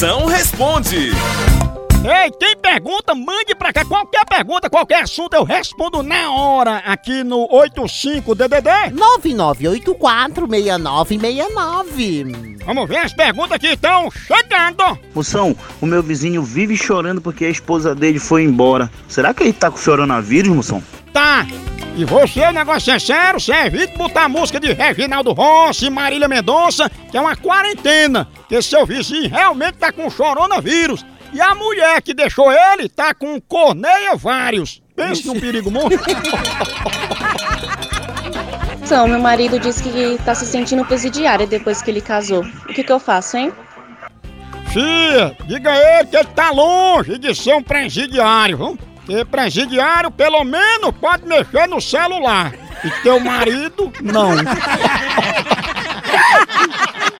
Moção responde. Ei, tem pergunta? Mande pra cá. Qualquer pergunta, qualquer assunto, eu respondo na hora aqui no 85DDD. 99846969. Vamos ver as perguntas que estão chegando. Moção, o meu vizinho vive chorando porque a esposa dele foi embora. Será que ele tá com coronavírus, moção? Tá. E você, o negócio é sério, você evita botar música de Reginaldo Rossi e Marília Mendonça, que é uma quarentena, que seu vizinho realmente tá com coronavírus. E a mulher que deixou ele tá com corneia vários. Pense num perigo muito. Então, meu marido disse que tá se sentindo presidiária depois que ele casou. O que, que eu faço, hein? Fia, diga a ele que ele tá longe de ser um presidiário, viu? Porque presidiário, pelo menos, pode mexer no celular. E teu marido, não.